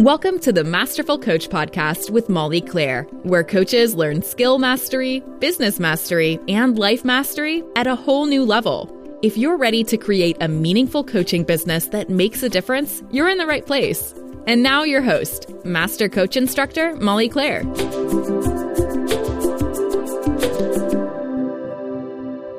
Welcome to the Masterful Coach Podcast with Molly Claire, where coaches learn skill mastery, business mastery, and life mastery at a whole new level. If you're ready to create a meaningful coaching business that makes a difference, you're in the right place. And now, your host, Master Coach Instructor Molly Claire.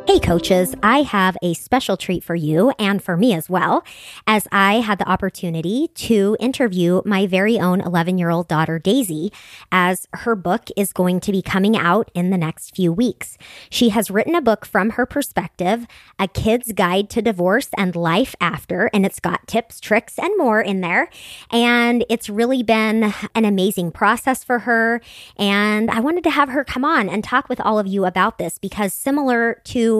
Hey, coaches, I have a special treat for you and for me as well, as I had the opportunity to interview my very own 11 year old daughter, Daisy, as her book is going to be coming out in the next few weeks. She has written a book from her perspective, A Kid's Guide to Divorce and Life After, and it's got tips, tricks, and more in there. And it's really been an amazing process for her. And I wanted to have her come on and talk with all of you about this because, similar to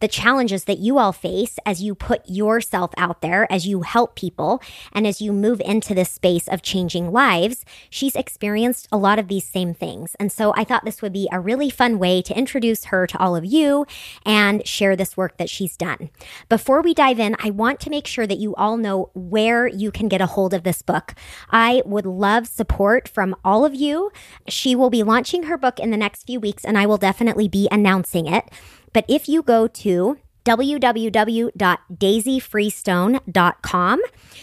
the challenges that you all face as you put yourself out there, as you help people, and as you move into this space of changing lives, she's experienced a lot of these same things. And so I thought this would be a really fun way to introduce her to all of you and share this work that she's done. Before we dive in, I want to make sure that you all know where you can get a hold of this book. I would love support from all of you. She will be launching her book in the next few weeks, and I will definitely be announcing it. But if you go to www.daisyfreestone.com.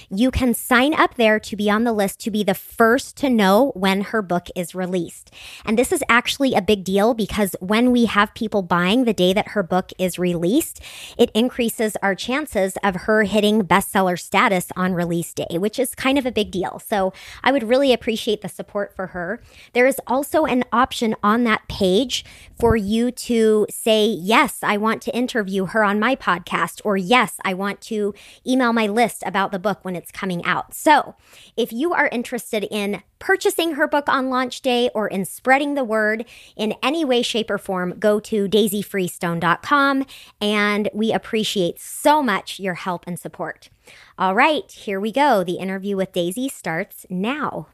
You can sign up there to be on the list to be the first to know when her book is released. And this is actually a big deal because when we have people buying the day that her book is released, it increases our chances of her hitting bestseller status on release day, which is kind of a big deal. So I would really appreciate the support for her. There is also an option on that page for you to say, Yes, I want to interview her on on my podcast, or yes, I want to email my list about the book when it's coming out. So if you are interested in purchasing her book on launch day or in spreading the word in any way, shape, or form, go to daisyfreestone.com. And we appreciate so much your help and support. All right, here we go. The interview with Daisy starts now.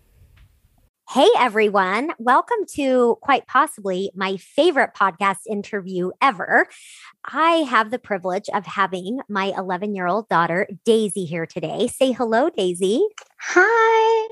Hey, everyone. Welcome to quite possibly my favorite podcast interview ever. I have the privilege of having my 11 year old daughter, Daisy, here today. Say hello, Daisy. Hi.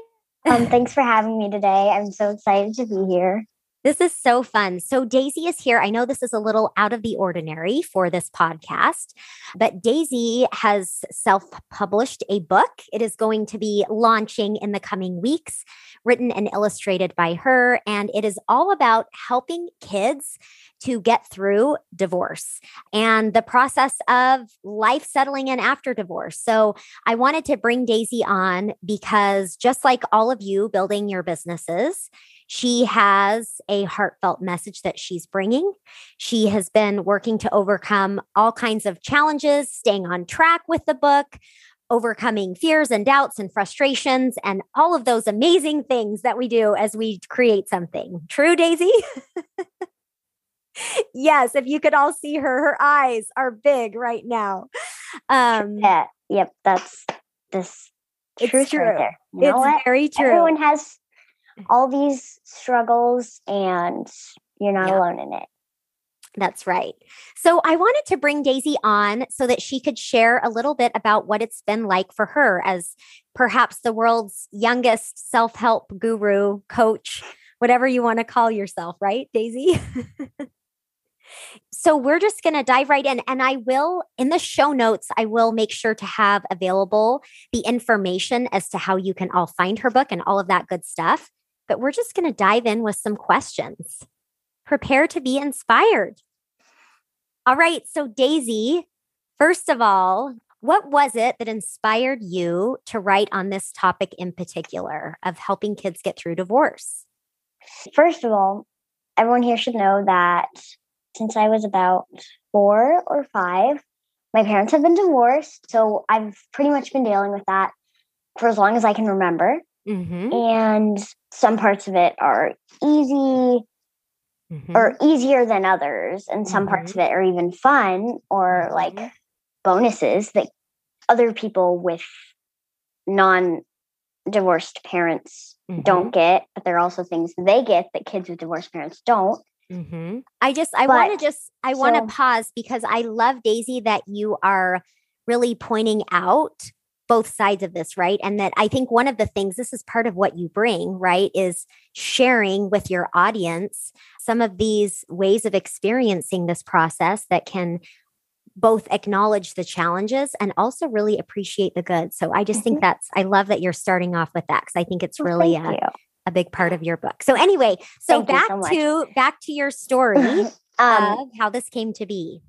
Um, thanks for having me today. I'm so excited to be here. This is so fun. So, Daisy is here. I know this is a little out of the ordinary for this podcast, but Daisy has self published a book. It is going to be launching in the coming weeks, written and illustrated by her. And it is all about helping kids to get through divorce and the process of life settling in after divorce. So, I wanted to bring Daisy on because just like all of you building your businesses, she has a heartfelt message that she's bringing. She has been working to overcome all kinds of challenges, staying on track with the book, overcoming fears and doubts and frustrations, and all of those amazing things that we do as we create something. True, Daisy? yes, if you could all see her, her eyes are big right now. Um, yeah, yep, that's this. It's true. Right you know it's what? very true. Everyone has all these struggles and you're not yeah. alone in it. That's right. So I wanted to bring Daisy on so that she could share a little bit about what it's been like for her as perhaps the world's youngest self help guru, coach, whatever you want to call yourself, right, Daisy? so we're just going to dive right in. And I will, in the show notes, I will make sure to have available the information as to how you can all find her book and all of that good stuff but we're just going to dive in with some questions. Prepare to be inspired. All right. So, Daisy, first of all, what was it that inspired you to write on this topic in particular of helping kids get through divorce? First of all, everyone here should know that since I was about four or five, my parents have been divorced. So I've pretty much been dealing with that for as long as I can remember. Mm-hmm. And some parts of it are easy mm-hmm. or easier than others. And some mm-hmm. parts of it are even fun or like mm-hmm. bonuses that other people with non divorced parents don't mm-hmm. get. But there are also things they get that kids with divorced parents don't. Mm-hmm. I just, I want to just, I so, want to pause because I love Daisy that you are really pointing out both sides of this, right? And that I think one of the things, this is part of what you bring, right, is sharing with your audience some of these ways of experiencing this process that can both acknowledge the challenges and also really appreciate the good. So I just mm-hmm. think that's, I love that you're starting off with that because I think it's really well, a, a, big part of your book. So anyway, so thank back so to back to your story um, of how this came to be.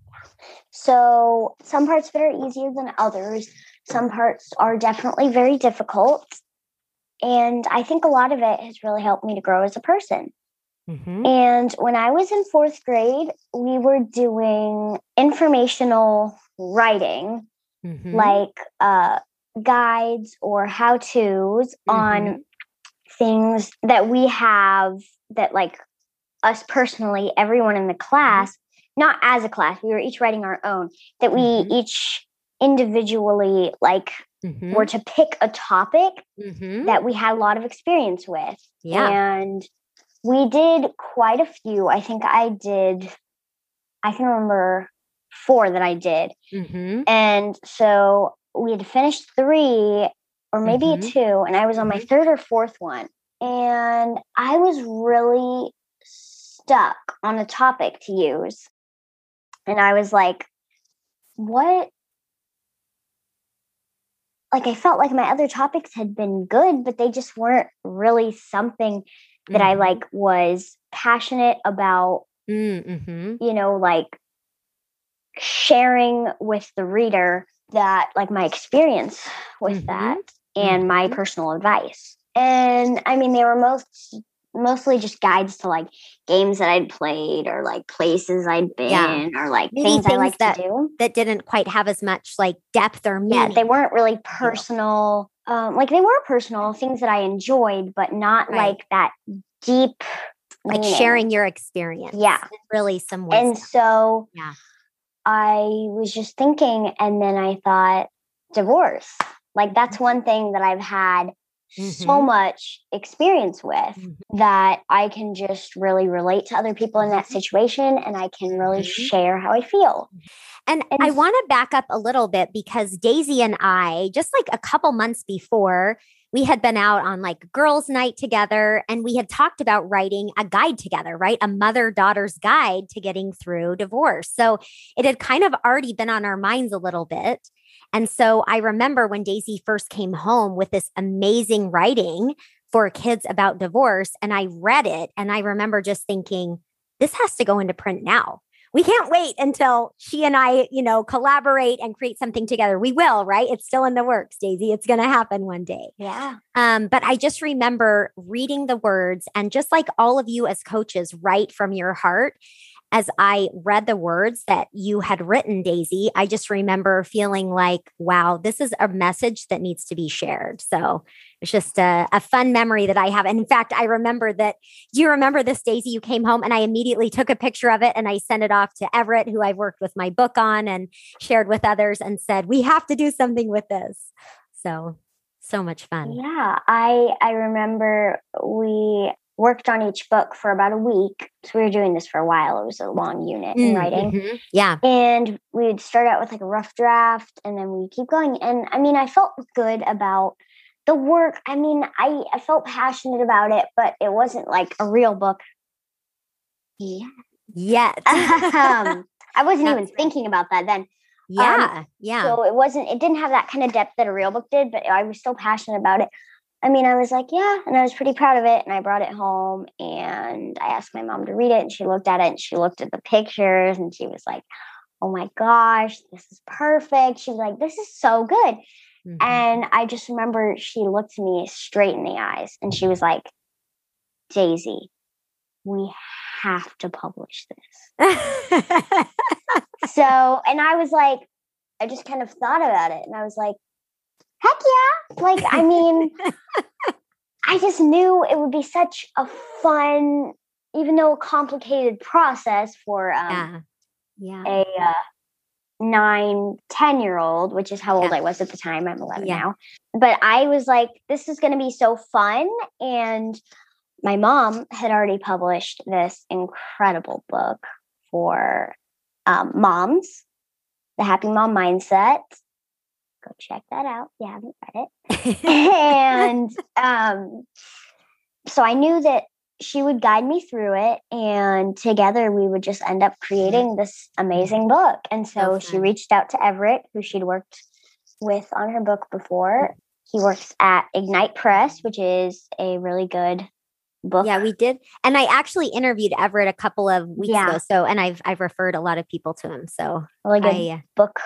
So some parts of it are easier than others. Some parts are definitely very difficult. And I think a lot of it has really helped me to grow as a person. Mm-hmm. And when I was in fourth grade, we were doing informational writing, mm-hmm. like uh, guides or how to's mm-hmm. on things that we have that, like us personally, everyone in the mm-hmm. class, not as a class, we were each writing our own, that we mm-hmm. each individually like mm-hmm. were to pick a topic mm-hmm. that we had a lot of experience with. Yeah. And we did quite a few. I think I did, I can remember four that I did. Mm-hmm. And so we had finished three or maybe mm-hmm. two, and I was on my mm-hmm. third or fourth one. And I was really stuck on a topic to use. And I was like, what like I felt like my other topics had been good, but they just weren't really something that mm-hmm. I like was passionate about. Mm-hmm. You know, like sharing with the reader that like my experience with mm-hmm. that and my mm-hmm. personal advice. And I mean, they were most mostly just guides to like games that I'd played or like places I'd been yeah. or like things, things, I like that, to do that didn't quite have as much like depth or meaning. Yeah, they weren't really personal. Um, like they were personal things that I enjoyed, but not right. like that deep, like meaning. sharing your experience. Yeah, really some. Wisdom. And so, yeah, I was just thinking, and then I thought divorce. Like that's mm-hmm. one thing that I've had mm-hmm. so much experience with mm-hmm. that I can just really relate to other people in that mm-hmm. situation and I can really mm-hmm. share how I feel. And, and I want to back up a little bit because Daisy and I, just like a couple months before, we had been out on like girls' night together and we had talked about writing a guide together, right? A mother daughter's guide to getting through divorce. So it had kind of already been on our minds a little bit. And so I remember when Daisy first came home with this amazing writing for kids about divorce, and I read it, and I remember just thinking, this has to go into print now. We can't wait until she and I, you know, collaborate and create something together. We will, right? It's still in the works, Daisy. It's going to happen one day. Yeah. Um, but I just remember reading the words, and just like all of you as coaches, write from your heart as I read the words that you had written, Daisy, I just remember feeling like, wow, this is a message that needs to be shared. So it's just a, a, fun memory that I have. And in fact, I remember that. You remember this, Daisy? You came home and I immediately took a picture of it and I sent it off to Everett, who I've worked with my book on and shared with others, and said, we have to do something with this. So so much fun. Yeah, I I remember we worked on each book for about a week. So we were doing this for a while. It was a long unit in mm, writing. Mm-hmm. Yeah. And we'd start out with like a rough draft and then we keep going. And I mean, I felt good about the work. I mean, I, I felt passionate about it, but it wasn't like a real book. Yeah. Yet. um, I wasn't even thinking about that then. Yeah. Um, yeah. So it wasn't, it didn't have that kind of depth that a real book did, but I was still passionate about it. I mean, I was like, yeah, and I was pretty proud of it. And I brought it home and I asked my mom to read it, and she looked at it and she looked at the pictures and she was like, oh my gosh, this is perfect. She was like, this is so good. Mm-hmm. And I just remember she looked me straight in the eyes and she was like, Daisy, we have to publish this. so, and I was like, I just kind of thought about it and I was like, heck yeah. Like, I mean, I just knew it would be such a fun, even though a complicated process for um, yeah. yeah. a uh, nine, 10 year old, which is how old yeah. I was at the time. I'm 11 yeah. now. But I was like, this is going to be so fun. And my mom had already published this incredible book for um, moms, the Happy Mom Mindset Go check that out. if You haven't read it. and um, so I knew that she would guide me through it, and together we would just end up creating this amazing book. And so So she reached out to Everett, who she'd worked with on her book before. He works at Ignite Press, which is a really good book. yeah, we did. And I actually interviewed Everett a couple of weeks Yeah. ago. So, and I've, I've referred a lot of people to him. So really good I, uh, book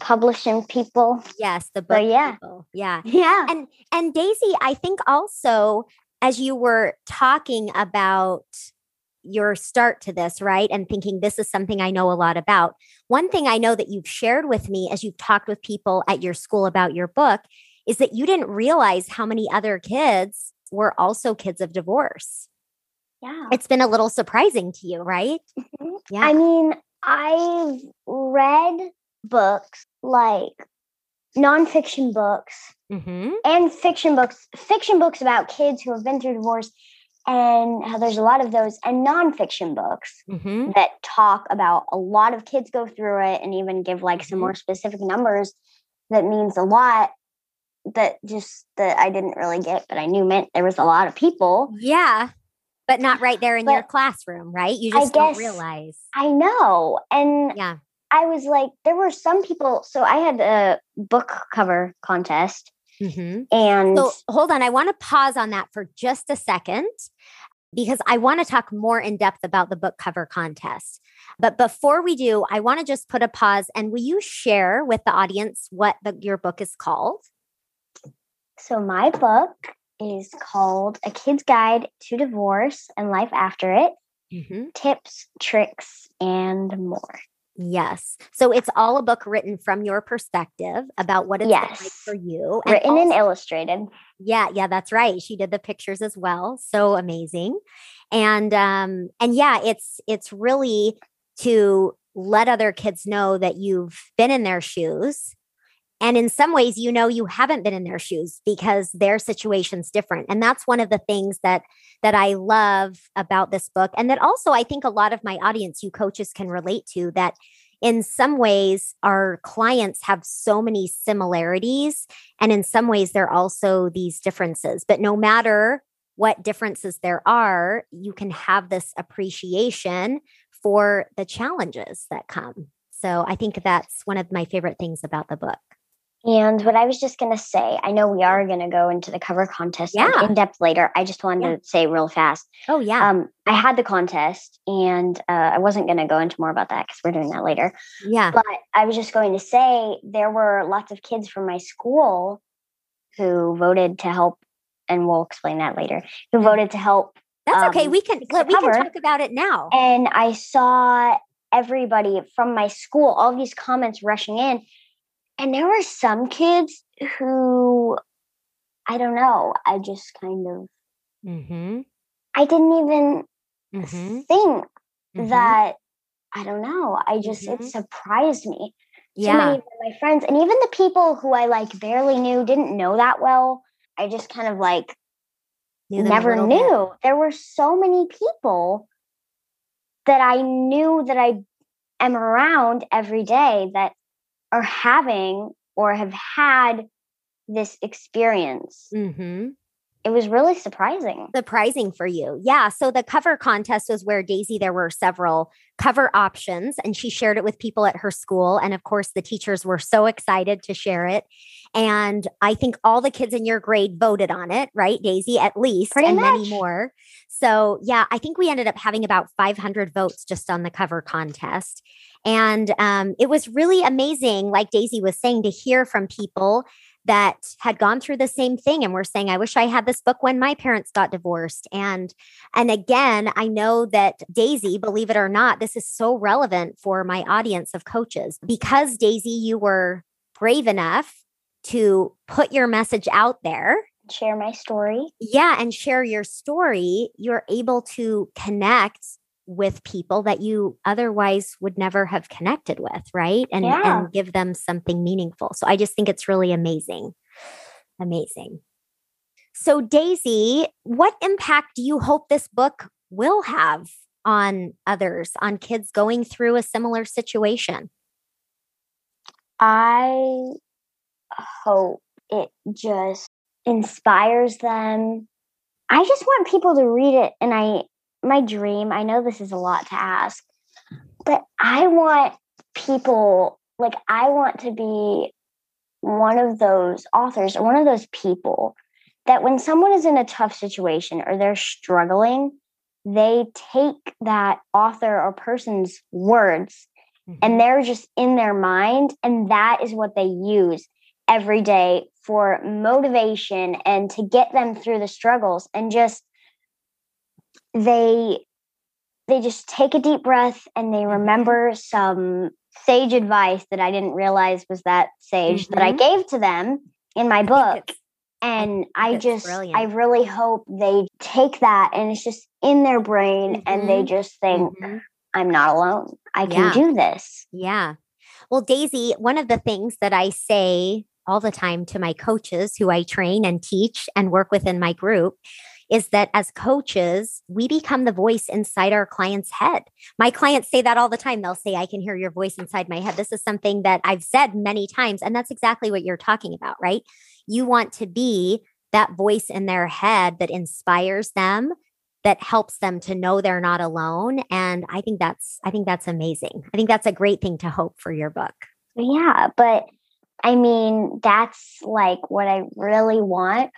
publishing people. yes, the book. So, yeah. people. Yeah. Yeah. And, and Daisy, I think also as you were talking about your start to this, right? And thinking this is something I know a lot about. One thing I know that you've shared with me as you've talked with people at your school about your book is that you didn't realize how many other kids were also kids of divorce. yeah. It's been a little surprising to you, right? Mhm. Yeah. I mean, I've read books like nonfiction books Mm-hmm. and fiction books, fiction books about kids who have been through divorce, and how there's a lot of those, and nonfiction books Mm-hmm. that talk about a lot of kids go through it and even give like some Mhm. more specific numbers that means a lot that just that I didn't really get, but I knew meant there was a lot of people. Yeah. But not right there in your classroom, right? You I just don't realize. I know. And Yeah. I was like, there were some people. So I had a book cover contest, Mm-hmm. and So hold on. I want to pause on that for just a second because I want to talk more in depth about the book cover contest. But before we do, I want to just put a pause and will you share with the audience what the, your book is called? so my book is called A Kid's Guide to Divorce and Life After It Mm-hmm. Tips, Tricks, and More. Yes. So it's all a book written from your perspective about what it's been like for you. and Written and illustrated. Yeah, yeah, that's right. She did the pictures as well. So amazing. And um and yeah, it's it's really to let other kids know that you've been in their shoes. And in some ways, you know you haven't been in their shoes because their situation's different. And that's one of the things that that I love about this book. And that also I think a lot of my audience, you coaches can relate to that in some ways our clients have so many similarities and in some ways, there are also these differences. But no matter what differences there are, you can have this appreciation for the challenges that come. So I think that's one of my favorite things about the book. And what I was just going to say, I know we are going to go into the cover contest Yeah. in depth later. I just wanted Yeah. to say real fast. Oh, yeah. Um, I had the contest, and uh, I wasn't going to go into more about that because we're doing that later. yeah. But I was just going to say there were lots of kids from my school who voted to help, and we'll explain that later. Who voted to help, That's okay. um, We can we can talk about it now. and I saw everybody from my school, all these comments rushing in, and there were some kids who, I don't know, I just kind of, Mm-hmm. I didn't even Mm-hmm. think Mhm. that. I don't know. I just it surprised me. so Yeah. many of my friends and even the people who I like barely knew didn't know that well. I just kind of like Knew never little bit. knew. There were so many people that I knew that I am around every day that are having or have had this experience. Mm-hmm. It was really surprising. surprising for you. Yeah. So the cover contest was where Daisy, there were several cover options, and she shared it with people at her school. And of course, the teachers were so excited to share it. And I think all the kids in your grade voted on it, right, Daisy? At least, Pretty and many more. So, yeah, I think we ended up having about 500 votes just on the cover contest. And um, it was really amazing, like Daisy was saying, to hear from people that had gone through the same thing and were saying, I wish I had this book when my parents got divorced. And and again, I know that Daisy, believe it or not, this is so relevant for my audience of coaches because Daisy, you were brave enough to put your message out there. Share my story. yeah and share your story. You're able to connect with people that you otherwise would never have connected with right? And Yeah. and give them something meaningful. So i just think it's really amazing. Amazing. So daisy what impact do you hope this book will have on others on kids going through a similar situation? I hope it just inspires them. I just want people to read it and I my dream, I know this is a lot to ask, but I want people like I want to be one of those authors or one of those people that when someone is in a tough situation or they're struggling, they take that author or person's words mm-hmm. and they're just in their mind. And that is what they use every day for motivation and to get them through the struggles and just they they just take a deep breath and they mm-hmm. remember some sage advice that I didn't realize was that sage mm-hmm. that I mm-hmm. gave to them in my book. And I, just, brilliant. I really hope they take that and it's just in their brain mm-hmm. and they mm-hmm. just think, mm-hmm. I'm not alone. I can yeah. do this. Yeah. Well, Daisy, one of the things that I say all the time to my coaches who I train and teach and work with in my group is that as coaches, we become the voice inside our client's head. My clients say that all the time. They'll say, I can hear your voice inside my head. This is something that I've said many times. And that's exactly what you're talking about, right? You want to be that voice in their head that inspires them that helps them to know they're not alone and i think that's i think that's amazing i think that's a great thing to hope for your book yeah but i mean that's like what i really want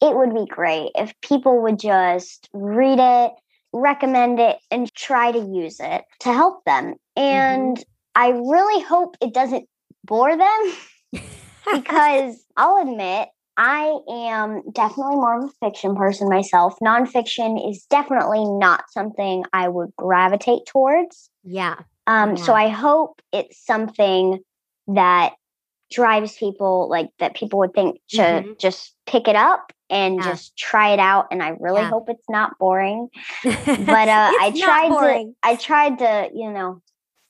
it would be great if people would just read it, recommend it, and try to use it to help them. And mm-hmm. I really hope it doesn't bore them because I'll admit I am definitely more of a fiction person myself. Nonfiction is definitely not something I would gravitate towards. Yeah. Um, yeah. So I hope it's something that drives people like that people would think to mm-hmm. just pick it up and yeah. just try it out and i really yeah. hope it's not boring but uh i tried to i tried to you know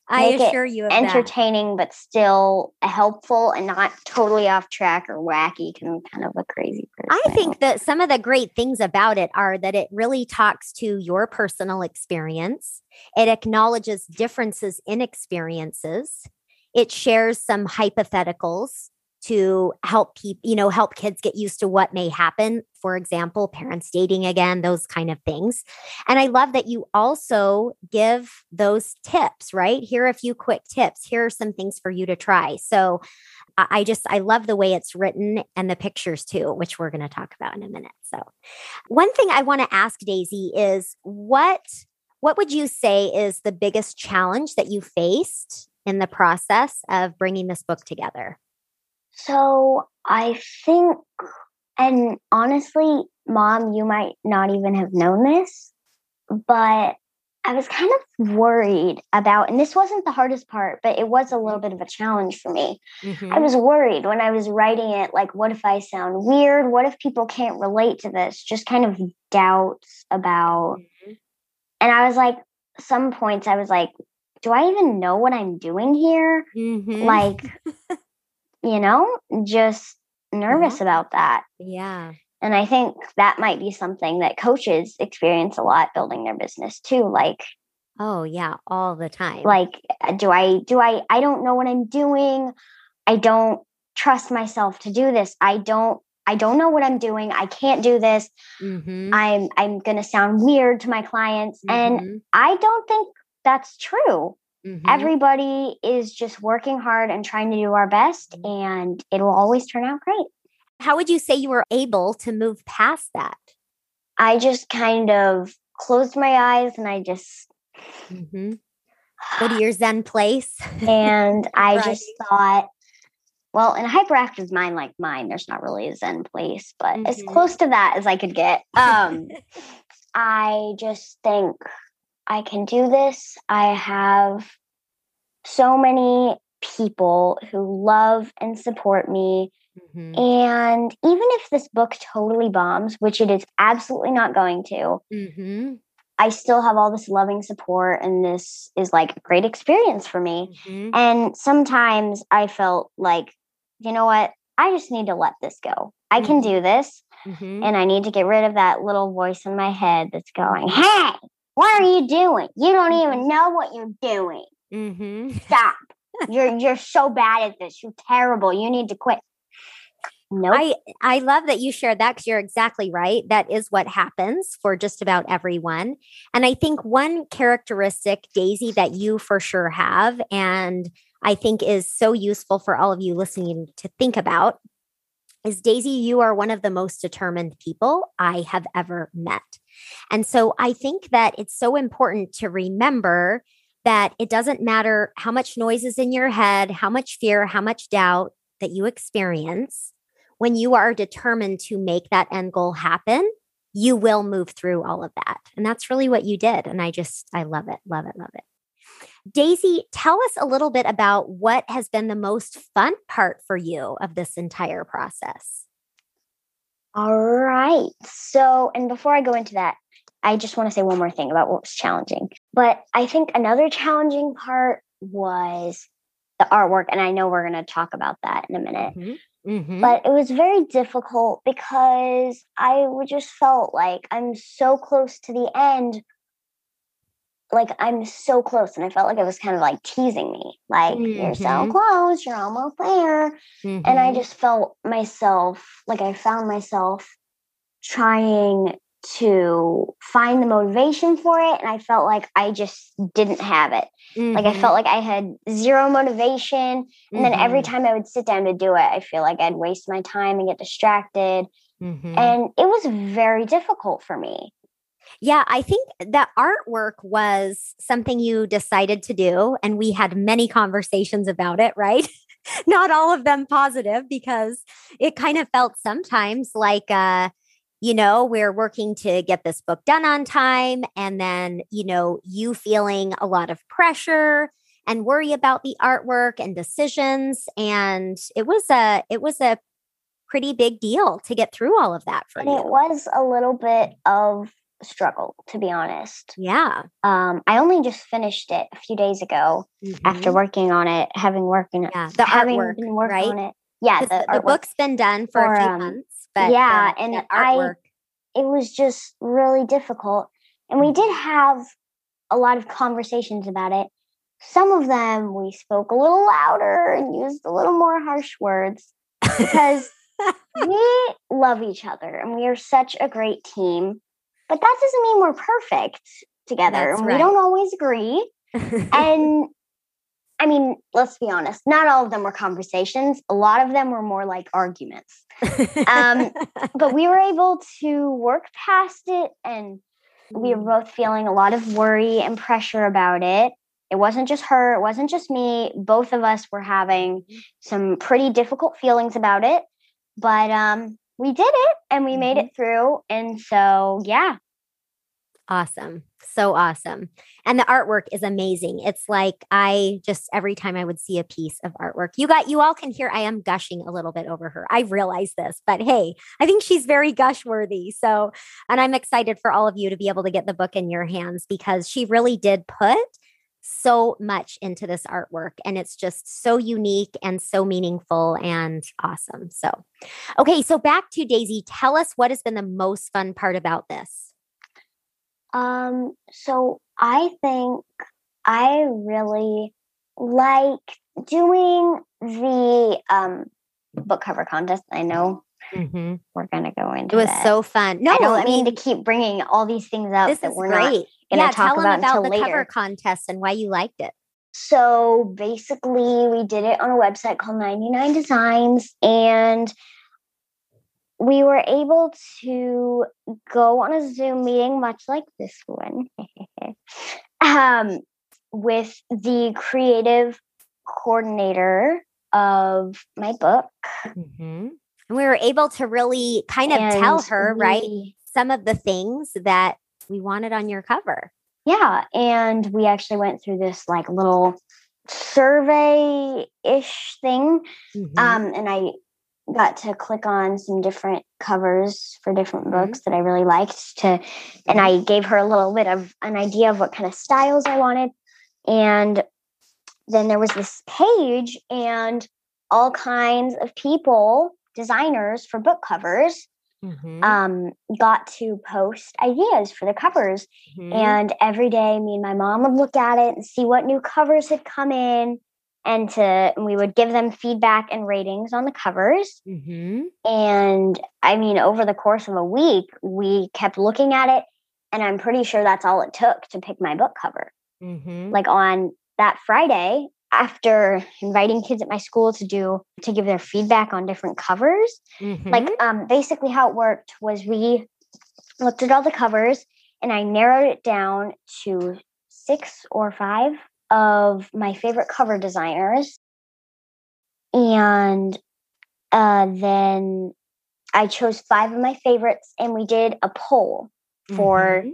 I assure you entertaining that. but still helpful and not totally off track or wacky because I'm kind of a crazy person. I think that some of the great things about it are that it really talks to your personal experience. It acknowledges differences in experiences. It shares some hypotheticals to help people, you know, help kids get used to what may happen. For example, parents dating again, those kind of things. And I love that you also give those tips, right? Here are a few quick tips. Here are some things for you to try. So I just, I love the way it's written and the pictures too, which we're going to talk about in a minute. So, one thing I want to ask Daisy is what what would you say is the biggest challenge that you faced in the process of bringing this book together? So I think, and honestly, mom, you might not even have known this, but I was kind of worried about, and this wasn't the hardest part, but it was a little bit of a challenge for me. Mm-hmm. I was worried when I was writing it, like, what if I sound weird? What if people can't relate to this? Just kind of doubts about. Mm-hmm. And I was like, some points, I was like, do I even know what I'm doing here? Mm-hmm. Like, you know, just nervous about that. Yeah. And I think that might be something that coaches experience a lot building their business too. Like, oh, yeah, all the time. Like, uh, do I, do I, I don't know what I'm doing. I don't trust myself to do this. I don't I don't know what I'm doing. I can't do this. Mm-hmm. I'm I'm going to sound weird to my clients mm-hmm. and I don't think that's true. Mm-hmm. Everybody is just working hard and trying to do our best, mm-hmm. and it'll always turn out great. How would you say you were able to move past that? I just kind of closed my eyes and I just mm-hmm. go to your Zen place. and I right. just thought, well, in a hyperactive mind like mine, there's not really a Zen place, but mm-hmm. as close to that as I could get. Um, I just think I can do this. I have so many people who love and support me. Mm-hmm. And even if this book totally bombs, which it is absolutely not going to, mm-hmm. I still have all this loving support, and this is like a great experience for me. Mm-hmm. And sometimes I felt like, you know what? I just need to let this go. I can mm-hmm. do this. Mm-hmm. And I need to get rid of that little voice in my head that's going, hey, what are you doing? You don't even mm-hmm. know what you're doing. Mm-hmm. Stop. you're you're so bad at this. You're terrible. You need to quit. Nope. I I love that you shared that because you're exactly right. That is what happens for just about everyone. And I think one characteristic, Daisy, that you for sure have, and I think is so useful for all of you listening to think about, is Daisy, you are one of the most determined people I have ever met. And so I think that it's so important to remember that it doesn't matter how much noise is in your head, how much fear, how much doubt that you experience when you are determined to make that end goal happen, you will move through all of that. And that's really what you did. And I just, I love it, love it, love it. Daisy, tell us a little bit about what has been the most fun part for you of this entire process. All right. So, and before I go into that, I just want to say one more thing about what was challenging. But I think another challenging part was the artwork. And I know we're going to talk about that in a minute. Mm-hmm. Mm-hmm. But it was very difficult because I just felt like I'm so close to the end. Like I'm so close, and I felt like it was kind of like teasing me, like mm-hmm. you're so mm-hmm. close, you're almost there. Mm-hmm. And I mm-hmm. just felt myself, like I found myself trying to find the motivation for it and i felt like i just didn't have it mm-hmm. like i felt mm-hmm. like i had zero motivation and then every time i would sit down to do it i feel like i'd waste my time and get distracted and it was very difficult for me yeah, I think that artwork was something you decided to do, and we had many conversations about it, right? Not all of them positive because it kind of felt sometimes like uh, you know, we're working to get this book done on time. And then, you know, you feeling a lot of pressure and worry about the artwork and decisions. And it was a, it was a pretty big deal to get through all of that for and you. It was a little bit of struggle to be honest yeah um i only just finished it a few days ago mm-hmm. after working on it having working yeah the having artwork been working right? on it yeah the, the, book's been done for, for a few um, months but yeah, the, and the artwork. I, it was just really difficult. And we did have a lot of conversations about it. Some of them we spoke a little louder and used a little more harsh words because we love each other and we are such a great team. But that doesn't mean we're perfect together. Right. We don't always agree. and I mean, let's be honest, not all of them were conversations. A lot of them were more like arguments. um, but we were able to work past it, and we were mm. both feeling a lot of worry and pressure about it. It wasn't just her, it wasn't just me. Both of us were having mm-hmm. some pretty difficult feelings about it, but um, we did it and we made mm-hmm. it through. And so, yeah, Awesome. So awesome. And the artwork is amazing. It's like I just every time I would see a piece of artwork, you got you all can hear I am gushing a little bit over her. I realize this, but hey, I think she's very gush worthy. So, and I'm excited for all of you to be able to get the book in your hands because she really did put so much into this artwork and it's just so unique and so meaningful and awesome. So, okay, so back to Daisy, tell us what has been the most fun part about this. Um, so I think I really like doing the um book cover contest. I know mm-hmm. we're gonna go into. It was that. so fun. No, I don't I mean, mean to keep bringing all these things up this that is we're great. not gonna yeah, talk tell about, about until the later. cover contest and why you liked it. So basically, we did it on a website called 99 Designs, and we were able to go on a Zoom meeting, much like this one, um, with the creative coordinator of my book. Mm-hmm. And we were able to really kind of and tell her, we, right, some of the things that we wanted on your cover. Yeah. And we actually went through this like little survey ish thing. Mm-hmm. Um, and I got to click on some different covers for different mm-hmm. books that I really liked to and I gave her a little bit of an idea of what kind of styles I wanted and then there was this page and all kinds of people designers for book covers mm-hmm. um, got to post ideas for the covers mm-hmm. and every day me and my mom would look at it and see what new covers had come in and to and we would give them feedback and ratings on the covers. Mm-hmm. And I mean, over the course of a week, we kept looking at it, and I'm pretty sure that's all it took to pick my book cover. Mm-hmm. Like on that Friday, after inviting kids at my school to do to give their feedback on different covers, Mm-hmm. like um basically how it worked was we looked at all the covers and I narrowed it down to six or five of my favorite cover designers. And uh, then I chose five of my favorites and we did a poll for Mhm.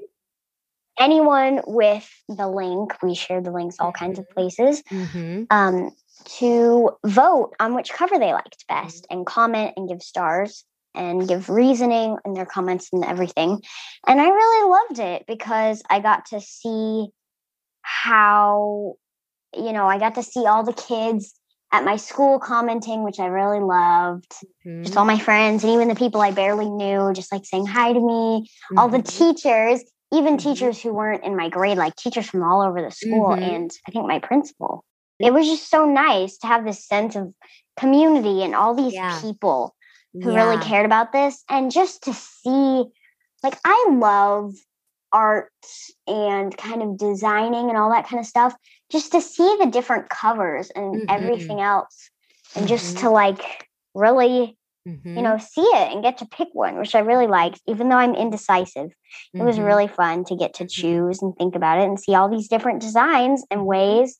Anyone with the link. We shared the links all kinds of places Mhm. um, to vote on which cover they liked best and comment and give stars and give reasoning in their comments and everything. And I really loved it because I got to see how, you know, I got to see all the kids at my school commenting, which I really loved. Just Mhm. all my friends and even the people I barely knew, just like saying hi to me. All the Mhm. teachers, even Mhm. teachers who weren't in my grade, like teachers from all over the school, Mhm. and I think my principal. It was just so nice to have this sense of community and all these Yeah. people who really cared about this and just to see like i love art and kind of designing and all that kind of stuff just to see the different covers and Mhm. everything else and just Mhm. to like really Mhm. you know see it and get to pick one which i really liked even though i'm indecisive it was Mhm. really fun to get to choose and think about it and see all these different designs and ways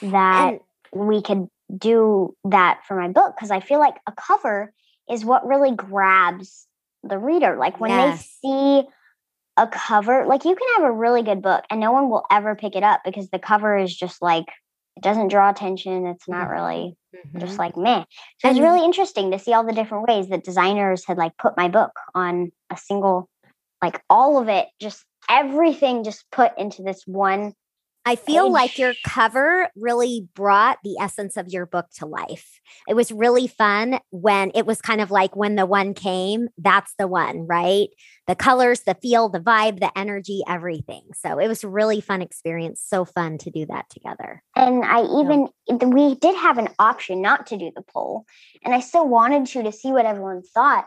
that And- we could do that for my book because I feel like a cover is what really grabs the reader. Like when Yes. they see a cover, like you can have a really good book and no one will ever pick it up because the cover is just like it doesn't draw attention. It's not really just Mhm. like meh. So it's And- really interesting to see all the different ways that designers had like put my book on a single, like all of it, just everything just put into this one I feel like your cover really brought the essence of your book to life. It was really fun when it was kind of like when the one came, that's the one, right? The colors, the feel, the vibe, the energy, everything. So it was a really fun experience. So fun to do that together. And I even we did have an option not to do the poll, and I still wanted to to see what everyone thought.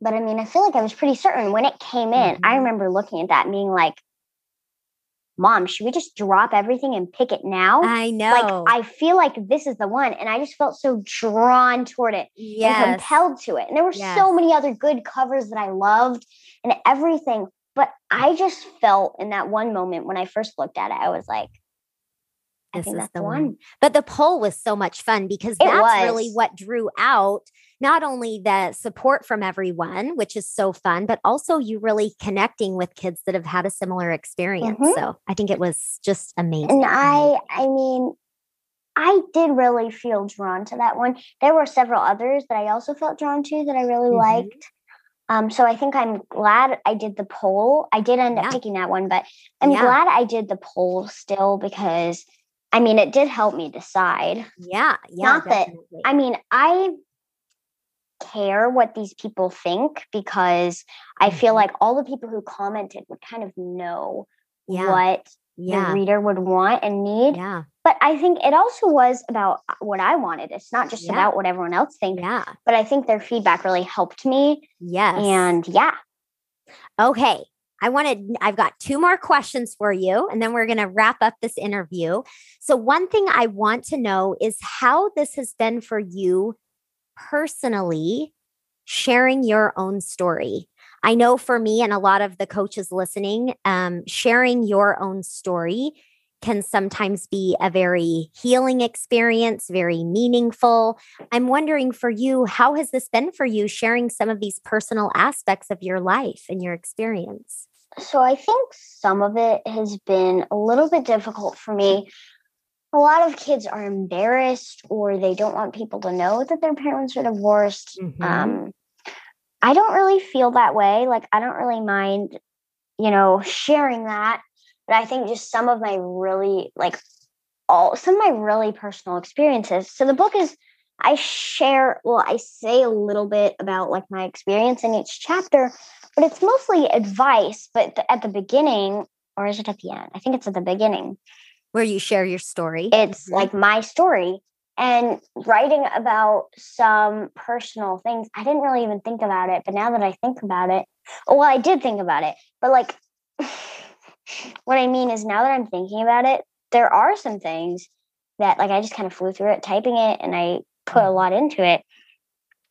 But I mean, I feel like I was pretty certain when it came in. I Mhm. remember looking at that and being like, "Mom, should we just drop everything and pick it now?" I know. Like I feel like this is the one, and I just felt so drawn toward it and yes. compelled to it. And there were Yes. so many other good covers that I loved and everything. But I just felt in that one moment when I first looked at it, I was like, I This think is that's the one. one. But the poll was so much fun because It that's really what drew out not only the support from everyone, which is so fun, but also you really connecting with kids that have had a similar experience. Mhm. So I think it was just amazing. And I, I mean, I did really feel drawn to that one. There were several others that I also felt drawn to that I really Mhm. liked. Um, so I think I'm glad I did the poll. I did end Yeah. up picking that one, but I'm Yeah. glad I did the poll still because I mean it did help me decide. yeah, yeah. Not that- I mean, I care what these people think because I feel Mhm. like all the people who commented would kind of know yeah, what yeah, the reader would want and need. yeah, But I think it also was about uh, what I wanted. It's not just Yeah. about what everyone else thinks, yeah. but I think their feedback really helped me. Yes. And yeah, Okay. I wanted, I've got two more questions for you, and then we're going to wrap up this interview. So, one thing I want to know is how this has been for you personally, sharing your own story. I know for me and a lot of the coaches listening, um, sharing your own story can sometimes be a very healing experience, very meaningful. I'm wondering for you, how has this been for you sharing some of these personal aspects of your life and your experience? so I think some of it has been a little bit difficult for me. A lot of kids are embarrassed or they don't want people to know that their parents are divorced. Mhm. Um, I don't really feel that way. Like, I don't really mind, you know, sharing that. But I think just some of my really, like, all some of my really personal experiences. So the book is, I share, well, I say a little bit about like my experience in each chapter, but it's mostly advice. But th- at the beginning, or is it at the end? I think it's at the beginning. Where you share your story. It's Mhm. like my story and writing about some personal things. I didn't really even think about it, but now that I think about it, well, I did think about it, but like what I mean is now that I'm thinking about it, there are some things that like I just kind of flew through it, typing it, and I put a mm. lot into it.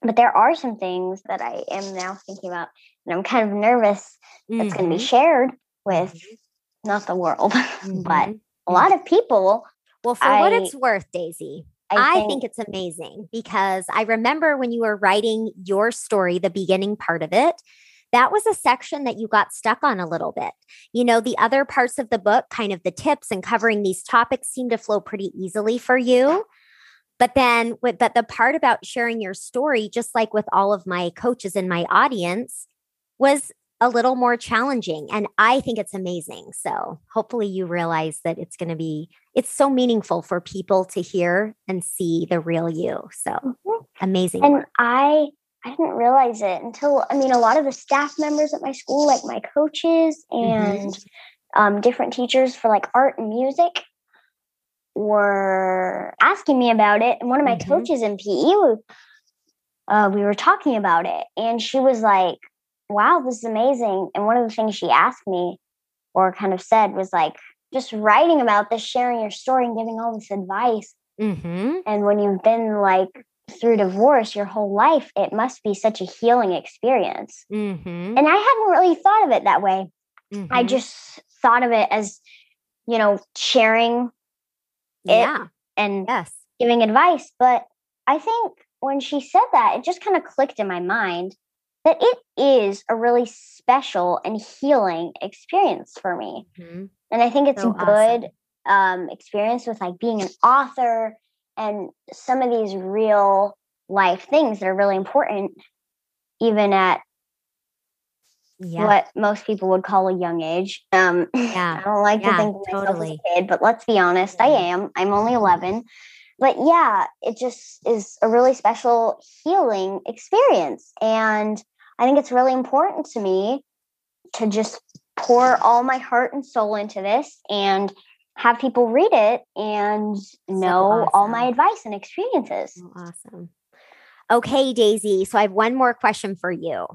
But there are some things that I am now thinking about, and I'm kind of nervous mm-hmm. that's going to be shared with mm-hmm. not the world, mm-hmm. but a lot mm. of people. Well, for I, what it's worth, Daisy, I think, I think, it's amazing because I remember when you were writing your story, the beginning part of it, that was a section that you got stuck on a little bit. You know, the other parts of the book, kind of the tips and covering these topics, seem to flow pretty easily for you. But then, but the part about sharing your story, just like with all of my coaches in my audience, was a little more challenging. And I think it's amazing. So hopefully you realize that it's going to be, it's so meaningful for people to hear and see the real you. So mm-hmm. amazing. And work. I, I didn't realize it until, I mean, a lot of the staff members at my school, like my coaches and mm-hmm. um, different teachers for like art and music, were asking me about it. And one of my mm-hmm. coaches in PE, uh, we were talking about it. And she was like, wow, this is amazing. And one of the things she asked me or kind of said was like, just writing about this, sharing your story, and giving all this advice. Mm-hmm. And when you've been like through divorce your whole life, it must be such a healing experience. Mm-hmm. And I hadn't really thought of it that way. Mm-hmm. I just thought of it as, you know, sharing it yeah. and yes. giving advice. But I think when she said that, it just kind of clicked in my mind that it is a really special and healing experience for me. Mm-hmm. And I think it's so a good awesome. um, experience with like being an author and some of these real life things that are really important even at yeah. what most people would call a young age. Um, yeah. I don't like yeah, to think of myself totally. as a kid, but let's be honest, I am. I'm only 11. But yeah, it just is a really special healing experience. And I think it's really important to me to just pour all my heart and soul into this and have people read it and so know awesome. all my advice and experiences. So awesome. Okay, Daisy. So I have one more question for you.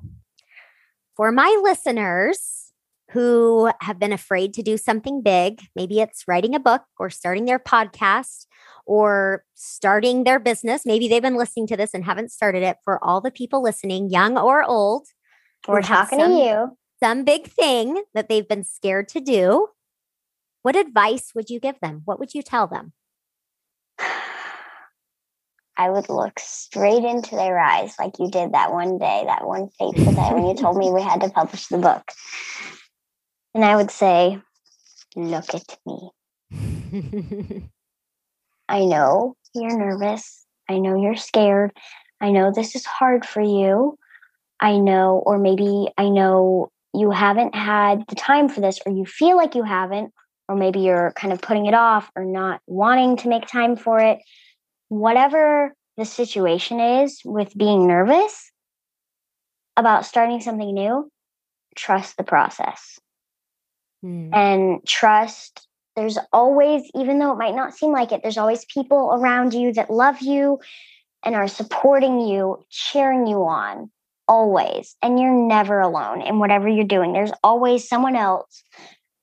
For my listeners who have been afraid to do something big, maybe it's writing a book or starting their podcast or starting their business. Maybe they've been listening to this and haven't started it. For all the people listening, young or old, we're talking some, to you. Some big thing that they've been scared to do what advice would you give them? What would you tell them? I would look straight into their eyes like you did that one day, that one fateful day when you told me we had to publish the book. And I would say, Look at me. I know you're nervous. I know you're scared. I know this is hard for you. I know, or maybe I know you haven't had the time for this, or you feel like you haven't, or maybe you're kind of putting it off or not wanting to make time for it, whatever the situation is with being nervous about starting something new, trust the process. Mm. And trust there's always, even though it might not seem like it, there's always people around you that love you and are supporting you, cheering you on, always. And you're never alone in whatever you're doing. There's always someone else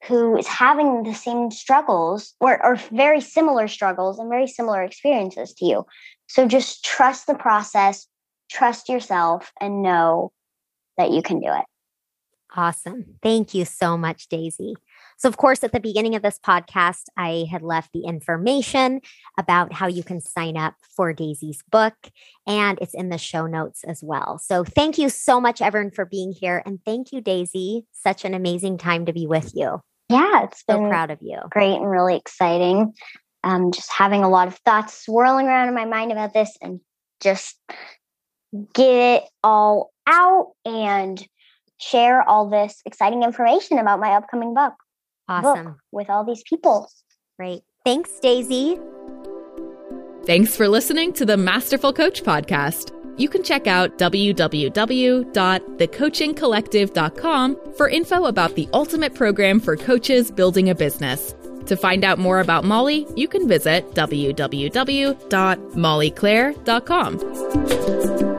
who is having the same struggles or, or very similar struggles and very similar experiences to you. So just trust the process, trust yourself, and know that you can do it. Awesome. Thank you so much, Daisy. So, of course, at the beginning of this podcast, I had left the information about how you can sign up for Daisy's book, and it's in the show notes as well. So, thank you so much, everyone, for being here. And thank you, Daisy. Such an amazing time to be with you. Yeah, it's so proud of you. Great and really exciting. Um, just having a lot of thoughts swirling around in my mind about this and just get it all out and share all this exciting information about my upcoming book. Awesome. Book with all these people. Great. Thanks, Daisy. Thanks for listening to the Masterful Coach podcast. You can check out www.thecoachingcollective.com for info about the ultimate program for coaches building a business. To find out more about Molly, you can visit www.mollyclaire.com.